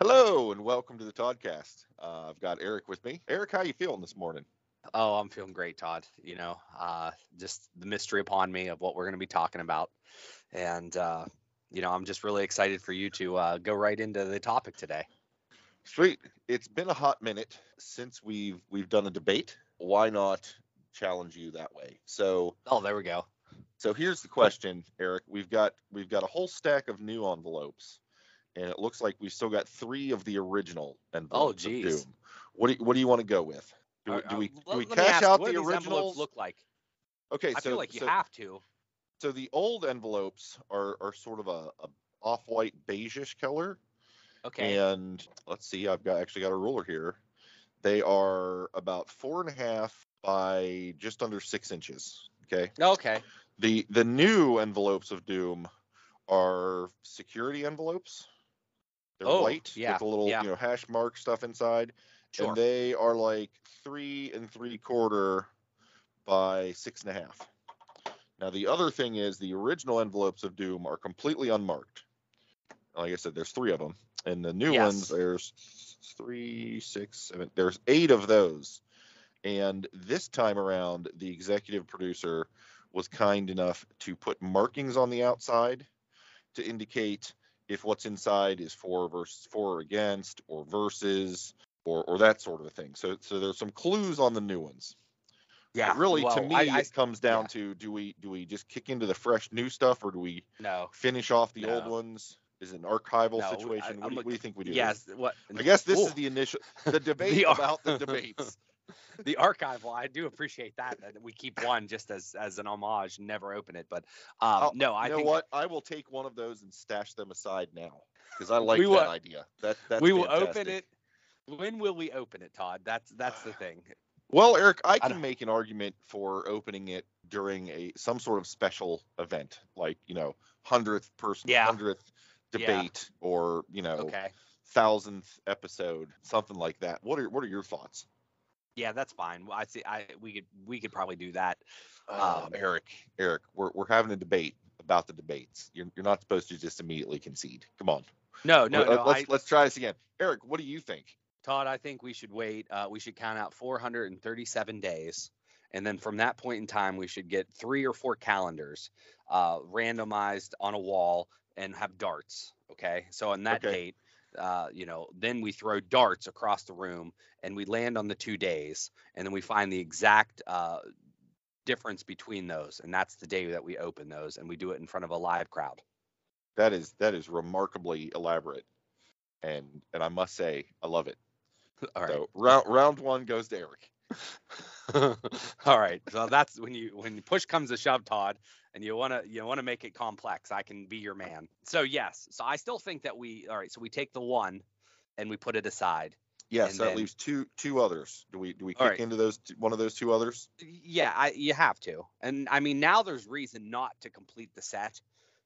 Hello and welcome to the Toddcast. Uh, I've got Eric with me. Eric, how you feeling this morning? Oh, I'm feeling great, Todd. You know, uh, just the mystery upon me of what we're going to be talking about, and uh, you know, I'm just really excited for you to uh, go right into the topic today. Sweet. It's been a hot minute since we've we've done a debate. Why not challenge you that way? So Oh, there we go. so here's the question, Eric. We've got we've got a whole stack of new envelopes, and it looks like we've still got three of the original envelopes. of Oh, geez. Doom. What do you, what do you want to go with? Do, we- Uh, do we uh, do we cash ask, out what the do these envelopes originals? Look like. Okay, so I so feel like you so, have to. so the old envelopes are are sort of a, a off-white beigeish color. Okay. And let's see, I've got actually got a ruler here. They are about four and a half by just under six inches. Okay. Okay. The the new envelopes of Doom are security envelopes. They're Oh, white yeah, with a little yeah. you know hash mark stuff inside, Sure. and they are like three and three quarter by six and a half. Now the other thing is the original envelopes of Doom are completely unmarked. Like I said, there's three of them, and the new Yes. ones there's three, six, seven. There's eight of those. And this time around, the executive producer was kind enough to put markings on the outside to indicate if what's inside is for versus for or against or versus or or that sort of a thing. So so there's some clues on the new ones. yeah. But really to me I, I, it comes down yeah. to do we do we just kick into the fresh new stuff or do we no. finish off the old ones? Is it an archival No, situation? what, I'm do you, what do you think we do? Yes. What? I guess this Ooh. is the initial the debate The about the debates. the archival i do appreciate that that we keep one just as as an homage never open it but um no i you know think what? I will take one of those and stash them aside now because I like that will- idea. That that's we will open it when will we open it todd that's that's the thing Well, Eric, I I can don't- make an argument for opening it during a some sort of special event, like you know, hundredth person, hundredth Yeah. debate, or you know, okay thousandth episode, something like that. What are what are your thoughts? Yeah that's fine Well, i see i we could we could probably do that Uh, Um, Eric, Eric, we're we're having a debate about the debates. You're you're not supposed to just immediately concede. Come on. no no no let's I, let's try this again. Eric, what do you think? todd i think we should wait uh, we should count out 437 days and then from that point in time we should get three or four calendars uh, randomized on a wall and have darts okay so on that Okay. date uh, you know then we throw darts across the room and we land on the two days and then we find the exact uh, difference between those and that's the day that we open those and we do it in front of a live crowd That is that is remarkably elaborate, and and I must say I love it. all right So round round one goes to Eric. All right. So that's when you when push comes to shove, Todd, and you wanna you wanna make it complex. I can be your man. So yes. So I still think that we all right. So we take the one, and we put it aside. Yes, And that leaves two two others. Do we do we kick right. into those two, one of those two others? Yeah, I, you have to. And I mean now there's reason not to complete the set.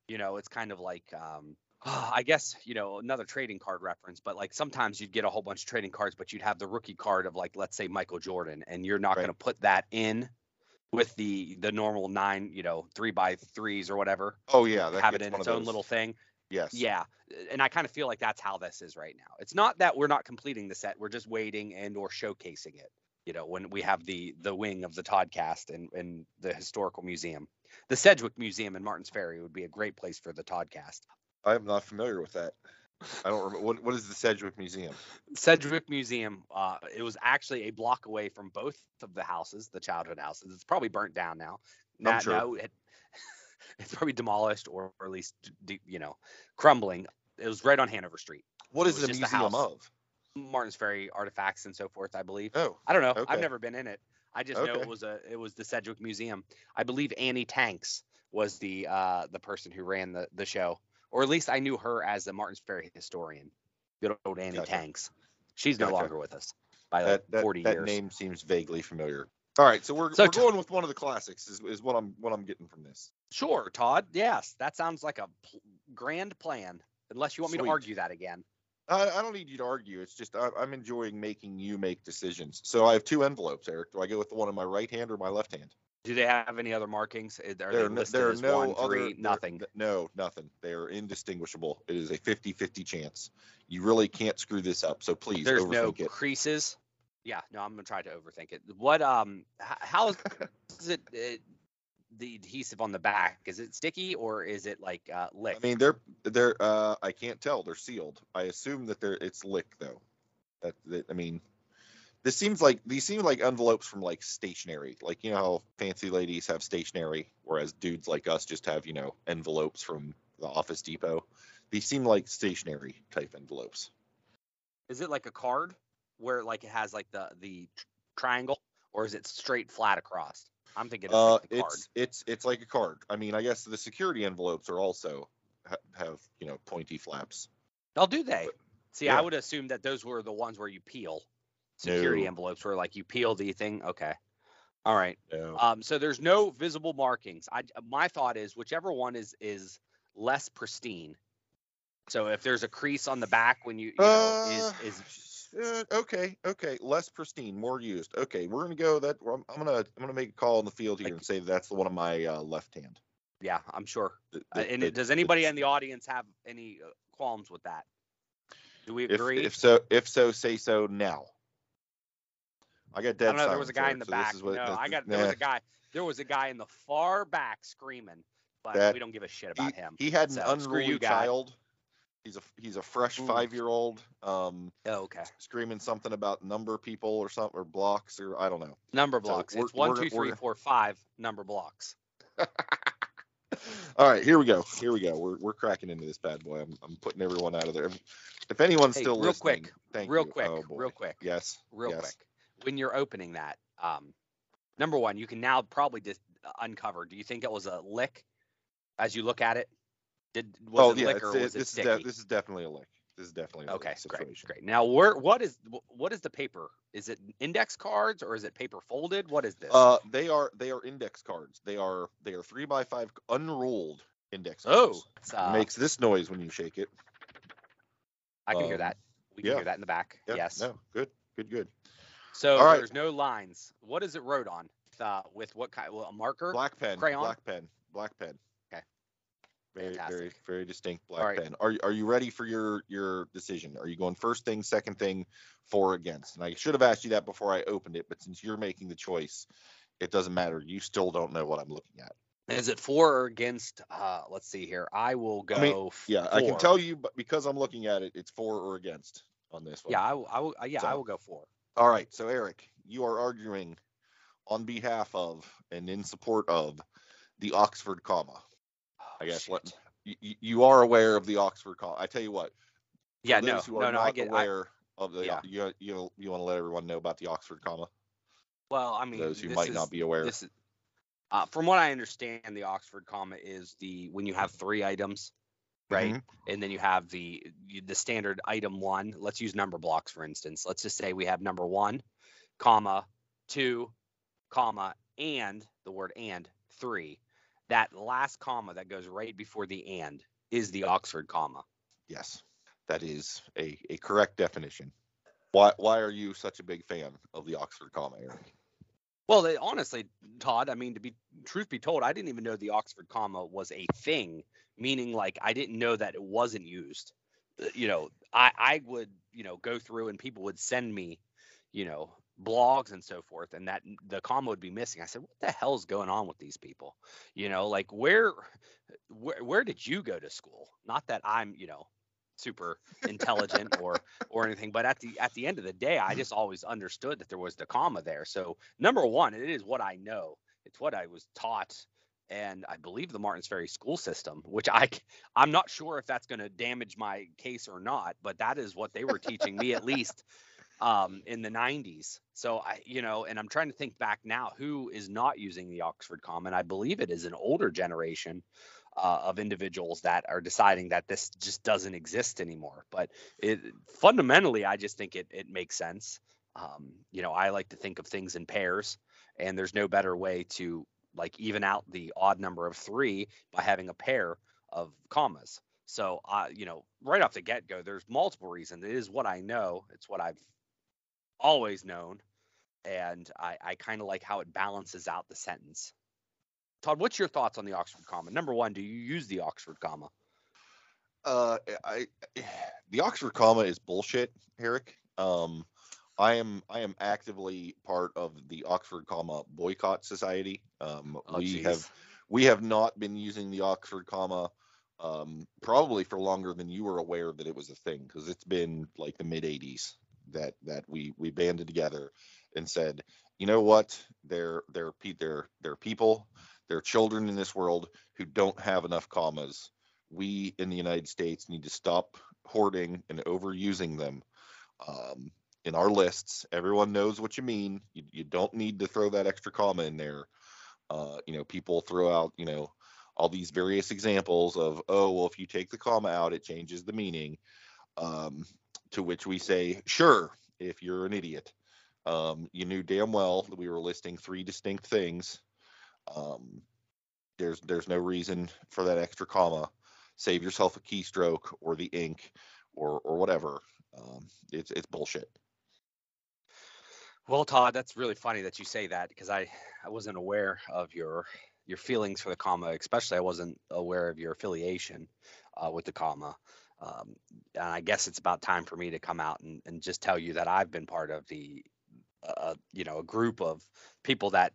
You know, it's kind of like um. I guess you know another trading card reference, but like sometimes you'd get a whole bunch of trading cards, but you'd have the rookie card of like let's say Michael Jordan, and you're not Right. going to put that in with the the normal nine, you know, three by threes or whatever. Oh yeah, have it in its own little thing. Yes. Yeah, and I kind of feel like that's how this is right now. It's not that we're not completing the set; we're just waiting and or showcasing it. You know, when we have the the wing of the Toddcast and and the historical museum, the Sedgwick Museum in Martins Ferry would be a great place for the Toddcast. I'm not familiar with that. I don't remember what what is the Sedgwick Museum? Sedgwick Museum. Uh, it was actually a block away from both of the houses, the childhood houses. It's probably burnt down now. Nah, sure. No, it, it's probably demolished or, or at least you know crumbling. It was right on Hanover Street. What is It is was the museum of? Martins Ferry artifacts and so forth, I believe. Oh, I don't know. okay. I've never been in it. I just know it was a it was the Sedgwick Museum. I believe Annie Tanks was the uh the person who ran the the show, or at least I knew her as the Martins Ferry historian. Good old Annie Gotcha. Tanks. She's no longer with us. by like that that, 40 that years. name seems vaguely familiar. All right, so we're, So we're going with one of the classics. Is, is what I'm what I'm getting from this. Sure, Todd. Yes, that sounds like a pl- grand plan. Unless you want me to argue that again. I, I don't need you to argue. It's just I, I'm enjoying making you make decisions. So I have two envelopes, Eric. Do I go with the one in my right hand or my left hand? Do they have any other markings? Are there no, there are no one, other three, nothing? No, nothing. They are indistinguishable. It is a 50-50 chance. You really can't screw this up. So please There's no it. creases. Yeah, no, I'm gonna try to overthink it. What um, how is it, it the adhesive on the back? Is it sticky or is it like uh, lick? I mean, they're they're uh I can't tell. They're sealed. I assume that they're it's lick though. That, that I mean, this seems like these seem like envelopes from like stationery. Like you know how fancy ladies have stationery, whereas dudes like us just have you know envelopes from the Office Depot. These seem like stationery type envelopes. is it like a card where like it has like the the triangle, or is it straight flat across? I'm thinking it's Uh, like the card. it's it's it's like a card. I mean, I guess the security envelopes are also ha- have you know pointy flaps. Oh, do they? See, yeah. I would assume that those were the ones where you peel. Security No. envelopes where like you peel the thing. Okay. All right. No. Um, so there's no visible markings. I my thought is whichever one is is less pristine. So if there's a crease on the back when you, you know, Uh, is is uh, okay, okay, less pristine, more used. Okay, we're gonna go that. I'm, I'm gonna I'm gonna make a call in the field here Like- and say that's the one on my uh, left hand. yeah, I'm sure. The- Uh, the- and the- does anybody in the audience have any uh, qualms with that? Do we if, agree? if so, if so, say so now. I got I dead don't know. There was a guy in the so back. what- no, this I got. There was a guy. There was a guy in the far back screaming, but That- we don't give a shit He, about him. he had an So, screw unruly child. He's a he's a fresh five year old. Um, Oh, okay. screaming something about number people or something or blocks or I don't know. Number blocks. we're- it's one, two, three, four, five number blocks. All right, here we go. Here we go. We're, we're cracking into this bad boy. I'm, I'm putting everyone out of there. If, anyone's Hey, still real listening, quick, thank you. real you. quick, Oh, real quick, Yes. real yes. quick. When you're opening that, um, number one, you can now probably just uh, uncover. Do you think it was a lick as you look at it? Did was oh it yeah, lick or was it this is de- this is definitely a lick. This is definitely a okay, lick great, great. Now, where what is what is the paper? Is it index cards or is it paper folded? What is this? Uh, they are they are index cards. They are they are three by five unrolled index oh, cards. It uh, makes this noise when you shake it. I can hear um, that. We can yeah. hear that in the back. Yeah, yes. No. Good. Good. Good. So right. there's no lines. What is it wrote on? Uh, with what kind? Well, a marker? Black pen. Crayon? Black pen. Black pen. Okay. Very, very, Fantastic. very distinct black right. pen. Are you- are you ready for your your decision? Are you going first thing, second thing, for against? And I should have asked you that before I opened it, but since you're making the choice, it doesn't matter. You still don't know what I'm looking at. Is it for or against? Uh, let's see here. I will go. I mean, Yeah, I can tell you, but because I'm looking at it, it's for or against on this one. Yeah, I, will- I will. Yeah, I will go for. All right. So Eric, you are arguing on behalf of and in support of the Oxford comma. Oh, I guess let you, you- are aware of the Oxford comma. I tell you what. Yeah, no, who no, are no. not I get. I, aware of the yeah. you you you want to let everyone know about the Oxford comma. well, I mean, those who this might is- not be aware. This is, uh, from what I understand, the Oxford comma is the when you have three items, right? Mhm. And then you have the the standard item one. Let's use number blocks for instance. Let's just say we have number one, comma, two, comma, and the word and three. That last comma that goes right before the and is the Oxford comma. Yes, that is a, a correct definition. Why why are you such a big fan of the Oxford comma, Eric? Well, they, honestly, Todd, I mean, to be truth be told, I didn't even know the Oxford comma was a thing. Meaning, like, I didn't know that it wasn't used. Uh, You know, I I would you know go through and people would send me, you know, blogs and so forth, and that the comma would be missing. I said, what the hell's going on with these people? You know, like where where where did you go to school? Not that I'm you know super intelligent or or anything but at the at the end of the day i just always understood that there was the comma there. So number one it is what i know. It's what i was taught and i believe the martins ferry school system which i i'm not sure if that's going to damage my case or not but that is what they were teaching me at least um, in the 90s so i you know and i'm trying to think back now who is not using the oxford comma and i believe it is an older generation uh, of individuals that are deciding that this just doesn't exist anymore. But it fundamentally, I just think it it makes sense. Um, you know, I like to think of things in pairs, and there's no better way to like even out the odd number of three by having a pair of commas. So, uh, you know, right off the get go, there's multiple reasons. It is what I know. It's what I've always known, and I, I kind of like how it balances out the sentence. Todd, what's your thoughts on the Oxford comma? Number one, do you use the Oxford comma? Uh, I the Oxford comma is bullshit, Eric. Um, I am I am actively part of the Oxford comma boycott society. Um, Oh, we geez. have we have not been using the Oxford comma um, probably for longer than you were aware that it was a thing because it's been like the mid 80s that that we we banded together and said, you know what, they're they're they're they're people, they're children in this world who don't have enough commas. We in the United States need to stop hoarding and overusing them. Um, in our lists, everyone knows what you mean. You, you don't need to throw that extra comma in there. Uh, you know, people throw out, you know, all these various examples of, oh, well, if you take the comma out, it changes the meaning. Um, to which we say, sure, if you're an idiot. Um, you knew damn well that we were listing three distinct things. Um, there's there's no reason for that extra comma. Save yourself a keystroke or the ink or or whatever. Um, it's it's bullshit. Well, Todd, that's really funny that you say that because I, I wasn't aware of your your feelings for the comma, especially I wasn't aware of your affiliation uh, with the comma. Um, and I guess it's about time for me to come out and, and just tell you that I've been part of the, uh, you know, a group of people that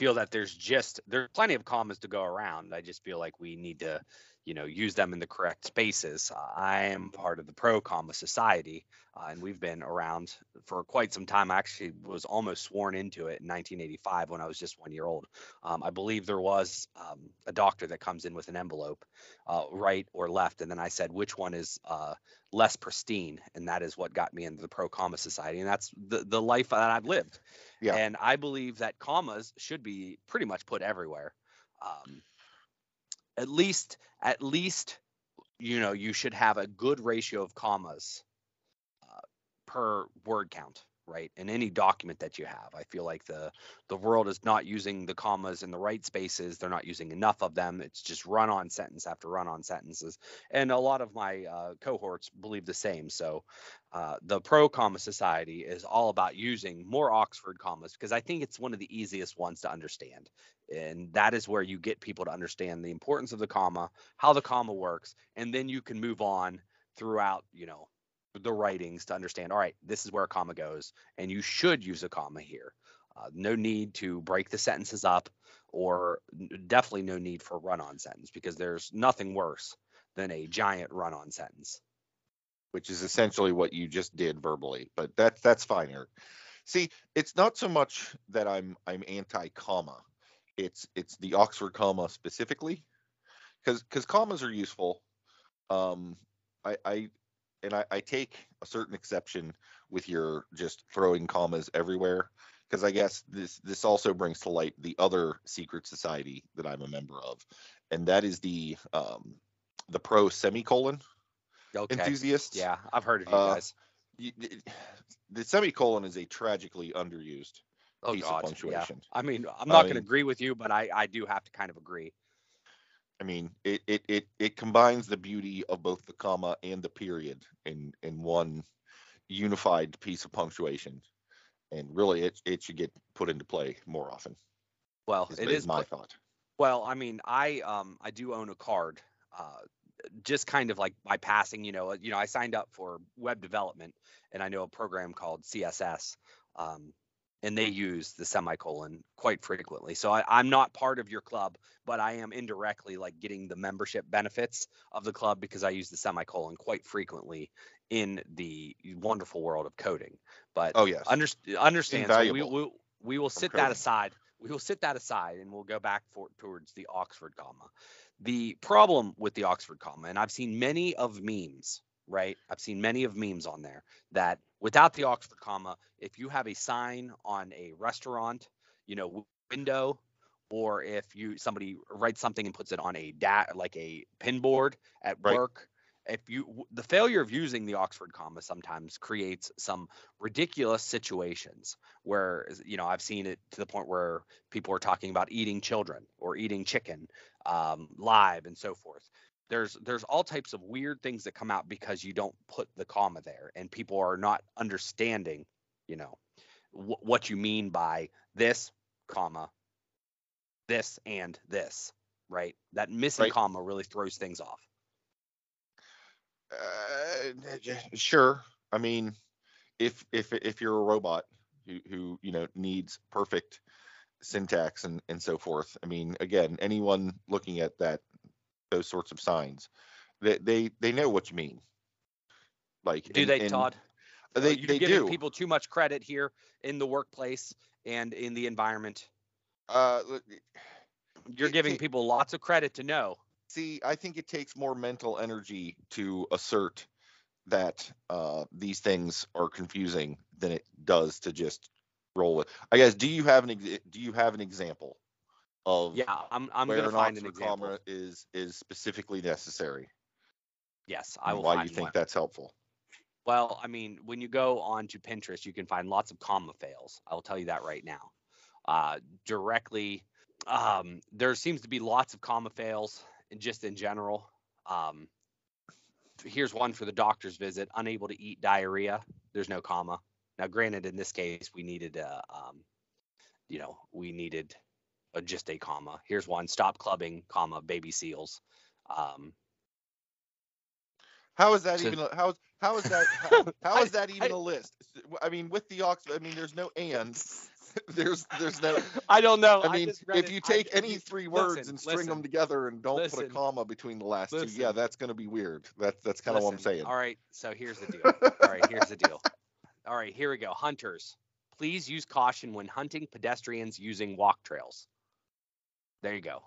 feel that there's just there's plenty of commas to go around. I just feel like we need to, you know, use them in the correct spaces. I am part of the pro comma society, uh, and we've been around for quite some time. I actually was almost sworn into it in 1985 when I was just one year old. Um, I believe there was um, a doctor that comes in with an envelope, uh, right or left, and then I said which one is uh, less pristine, and that is what got me into the pro comma society, and that's the the life that I've lived. Yeah. And I believe that commas should be pretty much put everywhere. Um, at least, at least, you know, you should have a good ratio of commas uh, per word count, right? In any document that you have, I feel like the the world is not using the commas in the right spaces. They're not using enough of them. It's just run on sentence after run on sentences, and a lot of my uh, cohorts believe the same. So, uh, the pro comma society is all about using more Oxford commas because I think it's one of the easiest ones to understand. And that is where you get people to understand the importance of the comma, how the comma works, and then you can move on throughout, you know, the writings to understand, all right, this is where a comma goes, and you should use a comma here. Uh, no need to break the sentences up, or definitely no need for run on sentence because there's nothing worse than a giant run on sentence. which is essentially what you just did verbally. But that's that's fine, Eric. See, it's not so much that I'm I'm anti comma. It's it's the Oxford comma specifically, because because commas are useful. Um, I I and I, I take a certain exception with your just throwing commas everywhere because I guess this this also brings to light the other secret society that I'm a member of, and that is the um the pro semicolon Okay. enthusiasts. Yeah, I've heard of you Uh, guys. the semicolon is a tragically underused Oh piece God, of yeah. punctuation. I mean, I'm not going to agree with you, but I I do have to kind of agree. I mean, it, it it it combines the beauty of both the comma and the period in in one unified piece of punctuation, and really, it it should get put into play more often. Well, Is, it is my put- thought. Well, I mean, I um I do own a card. Uh, just kind of like bypassing, you know, you know, I signed up for web development, and I know a program called CSS, um, and they use the semicolon quite frequently. So I, I'm not part of your club, but I am indirectly like getting the membership benefits of the club because I use the semicolon quite frequently in the wonderful world of coding. But Oh yes, under, understand so we, we, we will sit that aside we will sit that aside and we'll go back for, towards the oxford comma the problem with the oxford comma and i've seen many of memes right i've seen many of memes on there that without the oxford comma if you have a sign on a restaurant you know window or if you somebody writes something and puts it on a dat like a pin board at Right. work if you the failure of using the Oxford comma sometimes creates some ridiculous situations where you know I've seen it to the point where people are talking about eating children or eating chicken um, live and so forth. There's there's all types of weird things that come out because you don't put the comma there and people are not understanding, you know, wh- what you mean by this comma, this and this, right? That missing Right. comma really throws things off. Uh, eh, eh, eh, sure. I mean, if if if you're a robot who who you know needs perfect syntax and and so forth. I mean, again, anyone looking at that those sorts of signs, they they they know what you mean. Like, Do and- they, and Todd? They You're they giving do. people too much credit here in the workplace and in the environment. Uh, You're It- giving it- people lots of credit to know. See, I think it takes more mental energy to assert that uh, these things are confusing than it does to just roll with. I guess. Do you have an ex- Do you have an example of Yeah, I'm I'm gonna an find an example. comma is is specifically necessary? Yes, I will why you think one. that's helpful? Well, I mean, when you go on to Pinterest, you can find lots of comma fails. I'll tell you that right now. Uh, directly, um, there seems to be lots of comma fails, and just in general. Um, here's one for the doctor's visit: unable to eat diarrhea. There's no comma. Now, granted, in this case, we needed a, um, you know, we needed a, just a comma. Here's one: stop clubbing, comma, baby seals. Um, How is that To- even? A, how how is that? How, how I- that even I- a list? I mean, with the ox, I mean, there's no and. There's there's no. I don't know. I mean, read if it. you take if any three words and string them together and don't put a comma between the last two, yeah, that's going to be weird. That's that's kind of what I'm saying. All right, so here's the deal. All right, here's the deal. All right, here we go. Hunters, please use caution when hunting pedestrians using walk trails. There you go.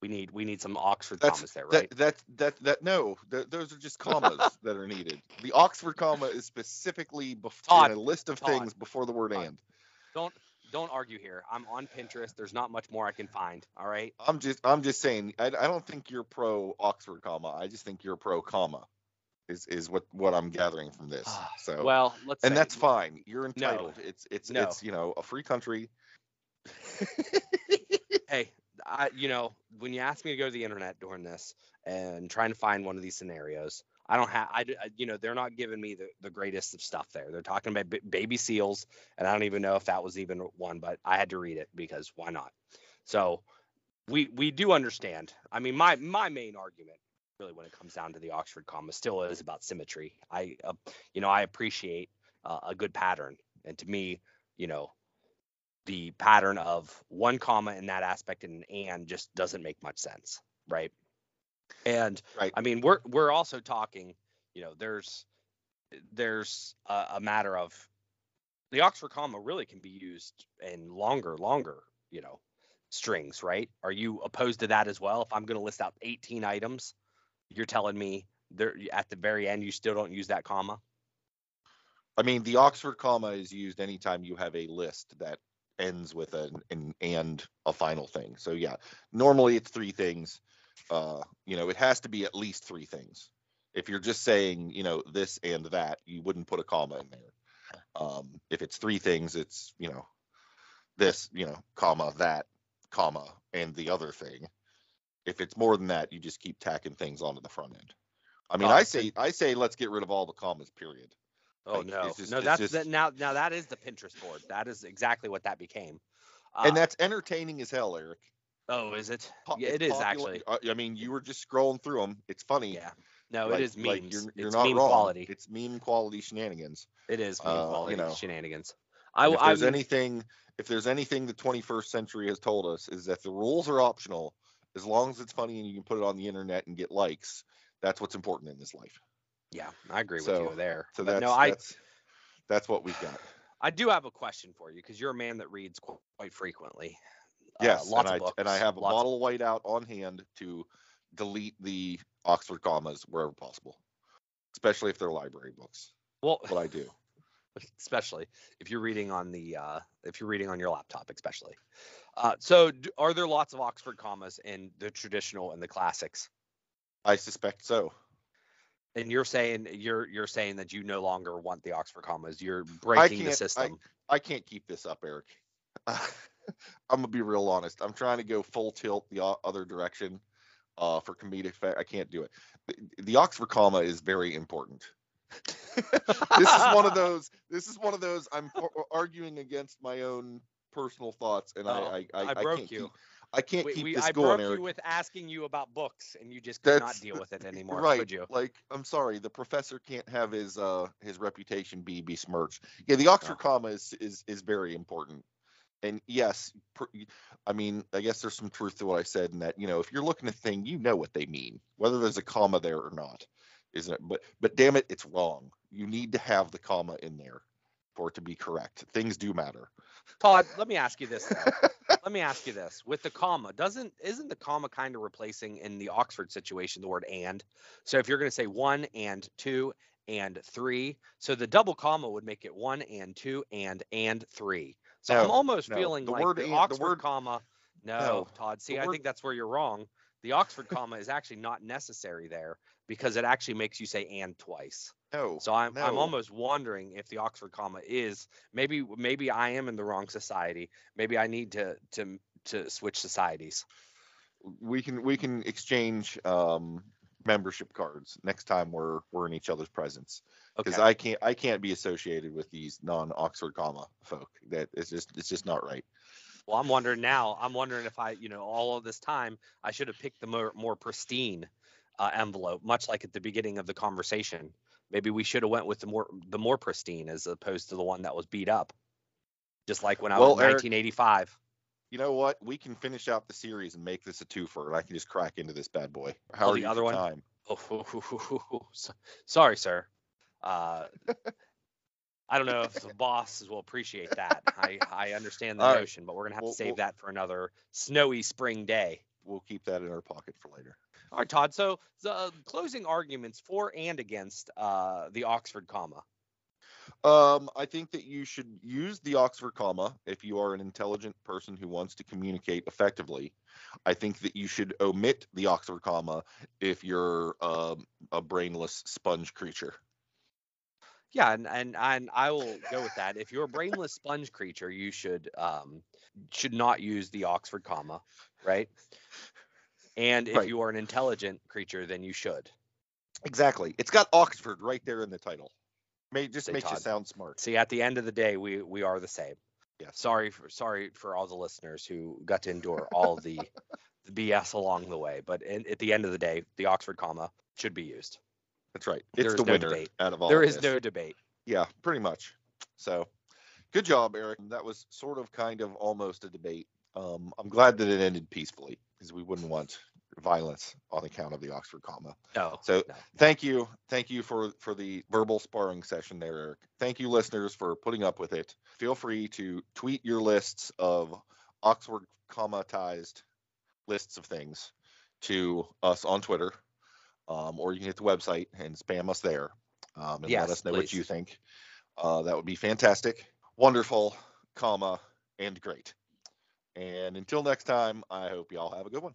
We need we need some Oxford That's commas there, right? that that that that no, th- those are just commas that are needed. The Oxford comma is specifically bef- Todd, in a list of Todd, things before the word Todd. and. Don't don't argue here. I'm on Pinterest. There's not much more I can find. All right. I'm just I'm just saying I, I don't think you're pro Oxford comma. I just think you're pro comma. Is is what what I'm gathering from this. So Well, let's and say- that's fine. You're entitled. It's it's No. it's you know a free country. hey, I, you know, when you ask me to go to the internet during this and trying to find one of these scenarios, I don't have, I, I- you know, they're not giving me the, the greatest of stuff there. They're talking about b- baby seals, and I don't even know if that was even one, but I had to read it because why not? So we we do understand. I mean, my my main argument, really, when it comes down to the Oxford comma, still is about symmetry. I, uh, you know, I appreciate uh, a good pattern, and to me, you know, the pattern of one comma in that aspect and and just doesn't make much sense, right? And Right. I mean, we're we're also talking, you know, there's there's a, a matter of the Oxford comma really can be used in longer, longer, you know, strings, right? Are you opposed to that as well? If I'm going to list out 18 items, you're telling me there at the very end you still don't use that comma? I mean, the Oxford comma is used anytime you have a list that ends with an, an and a final thing. So yeah, normally it's three things. Uh, you know, it has to be at least three things. If you're just saying, you know, this and that, you wouldn't put a comma in there. Um, if it's three things, it's you know, this, you know, comma that, comma, and the other thing. If it's more than that, you just keep tacking things onto the front end. I mean, I say I say let's get rid of all the commas. Period. Oh Like, no, just- no, that's just- that now. Now that is the Pinterest board. That is exactly what that became. Uh, and that's entertaining as hell, Eric. oh, is it? Po- Yeah, it's popular- actually. I I mean, you were just scrolling through them. It's funny. Yeah. No, Like- it is memes. like you're, you're it's not meme wrong. quality. It's meme quality shenanigans. It is meme uh, you quality know. shenanigans. I, And if I there's mean, anything, if there's anything the 21st century has told us is that the rules are optional as long as it's funny and you can put it on the internet and get likes. That's what's important in this life. Yeah, I agree with you there. So but that's no, I that's that's what we've got. I do have a question for you because you're a man that reads quite frequently. Uh, Yes, lots and of I books. and I have a lots of- bottle of white out on hand to delete the Oxford commas wherever possible, especially if they're library books. well, What I do. especially if you're reading on the uh, if you're reading on your laptop, especially. Uh, so, d- are there lots of Oxford commas in the traditional and the classics? I suspect so. And you're saying you're you're saying that you no longer want the Oxford commas. You're breaking the can't- I- system. I can't keep this up, Eric. I'm gonna be real honest. I'm trying to go full tilt the other direction uh, for comedic effect. I can't do it. The, the Oxford comma is very important. this is one of those. This is one of those. I'm ar- arguing against my own personal thoughts, and Oh, I, I, I, I broke can't you. Keep, I can't We, keep we, this I going, broke Eric. you with asking you about books, and you just could not deal with it anymore, right. could you? Like, I'm sorry, the professor can't have his uh his reputation be besmirched. Yeah, the Oxford No. comma is is is very important. And yes, pr- I mean, I guess there's some truth to what I said in that, you know, if you're looking at a thing, you know what they mean, whether there's a comma there or not, isn't it? But but damn it, it's wrong. You need to have the comma in there for it to be correct. Things do matter. Todd, let me ask you this. Let me ask you this: with the comma, doesn't isn't the comma kind of replacing in the Oxford situation the word and? So if you're going to say one and two and three, so the double comma would make it one and two and and three. So I'm almost no. feeling The like word the and- the Oxford word- comma. No, No, Todd. See, the I think that's where you're wrong. The Oxford comma is actually not necessary there because it actually makes you say and twice. No. So I'm I'm almost wondering if the Oxford comma is maybe maybe I am in the wrong society. Maybe I need to to to switch societies. we can we can exchange um membership cards next time we're we're in each other's presence Okay. because I can't I can't be associated with these non Oxford comma folk. That it's just it's just not right. well, I'm wondering now. I'm wondering if I, you know, all of this time I should have picked the more more pristine uh, envelope, much like at the beginning of the conversation. Maybe we should have went with the more the more pristine as opposed to the one that was beat up. Just like when I Well, was in Eric- 1985. You know what? We can finish out the series and make this a twofer, and I can just crack into this bad boy. How Oh, are the other one? Time? Oh, sorry, sir. Uh, I don't know if the bosses will appreciate that. I, I understand the All right. notion, but we're gonna have Well- to save well- that for another snowy spring day. We'll keep that in our pocket for later. All right, Todd. So the uh, closing arguments for and against uh, the Oxford comma. Um, I think that you should use the Oxford comma if you are an intelligent person who wants to communicate effectively. I think that you should omit the Oxford comma if you're um, a brainless sponge creature. Yeah, and, and and I will go with that. If you're a brainless sponge creature, you should um should not use the Oxford comma, right? And if Right. you are an intelligent creature, then you should. Exactly. It's got Oxford right there in the title. May just Say makes you sound smart. See, at the end of the day, we we are the same. Yes. Sorry for sorry for all the listeners who got to endure all the the BS along the way, but in, at the end of the day, the Oxford comma should be used. That's right. It's is the no winner debate. out of all. there of is this. no debate. Yeah, pretty much. So, good job, Eric. That was sort of, kind of, almost a debate. Um, I'm glad that it ended peacefully because we wouldn't want violence on account of the Oxford comma. No. So, no. thank you, thank you for for the verbal sparring session there, Eric. Thank you, listeners, for putting up with it. Feel free to tweet your lists of Oxford commatized lists of things to us on Twitter, um, or you can hit the website and spam us there, um, and let us know what you think. Uh, that would be fantastic, wonderful, comma, and great. And until next time, I hope y'all have a good one.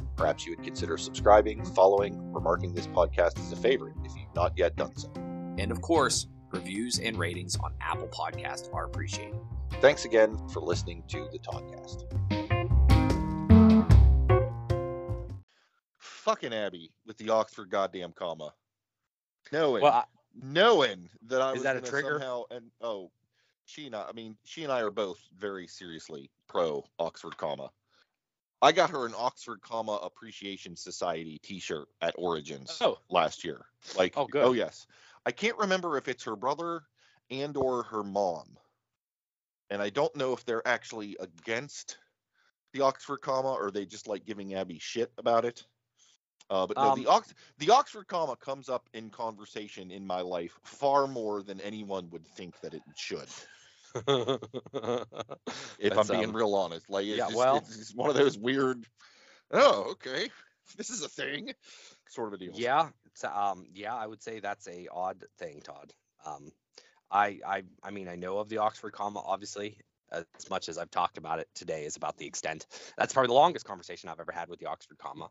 Perhaps you would consider subscribing, following, or marking this podcast as a favorite if you've not yet done so. And of course, reviews and ratings on Apple Podcast are appreciated. Thanks again for listening to the Toddcast. Fucking Abby with the Oxford goddamn comma. Knowing, Well, I, knowing that I Is was that a trigger? somehow and oh, she and I, I mean, she and I are both very seriously pro Oxford comma. I got her an Oxford comma appreciation society T-shirt at Origins oh, last year. Like, Oh, good. oh yes, I can't remember if it's her brother and or her mom, and I don't know if they're actually against the Oxford comma or they just like giving Abby shit about it. Uh, but no, Um, the Ox the Oxford comma comes up in conversation in my life far more than anyone would think that it should. If I'm being um, real honest, like it's yeah, just, well- it's, it's one of those weird. Oh, okay, this is a thing, sort of a deal. Yeah, it's, um, yeah, I would say that's a odd thing, Todd. Um, I, I, I mean, I know of the Oxford comma, obviously, as much as I've talked about it today is about the extent. That's probably the longest conversation I've ever had with the Oxford comma.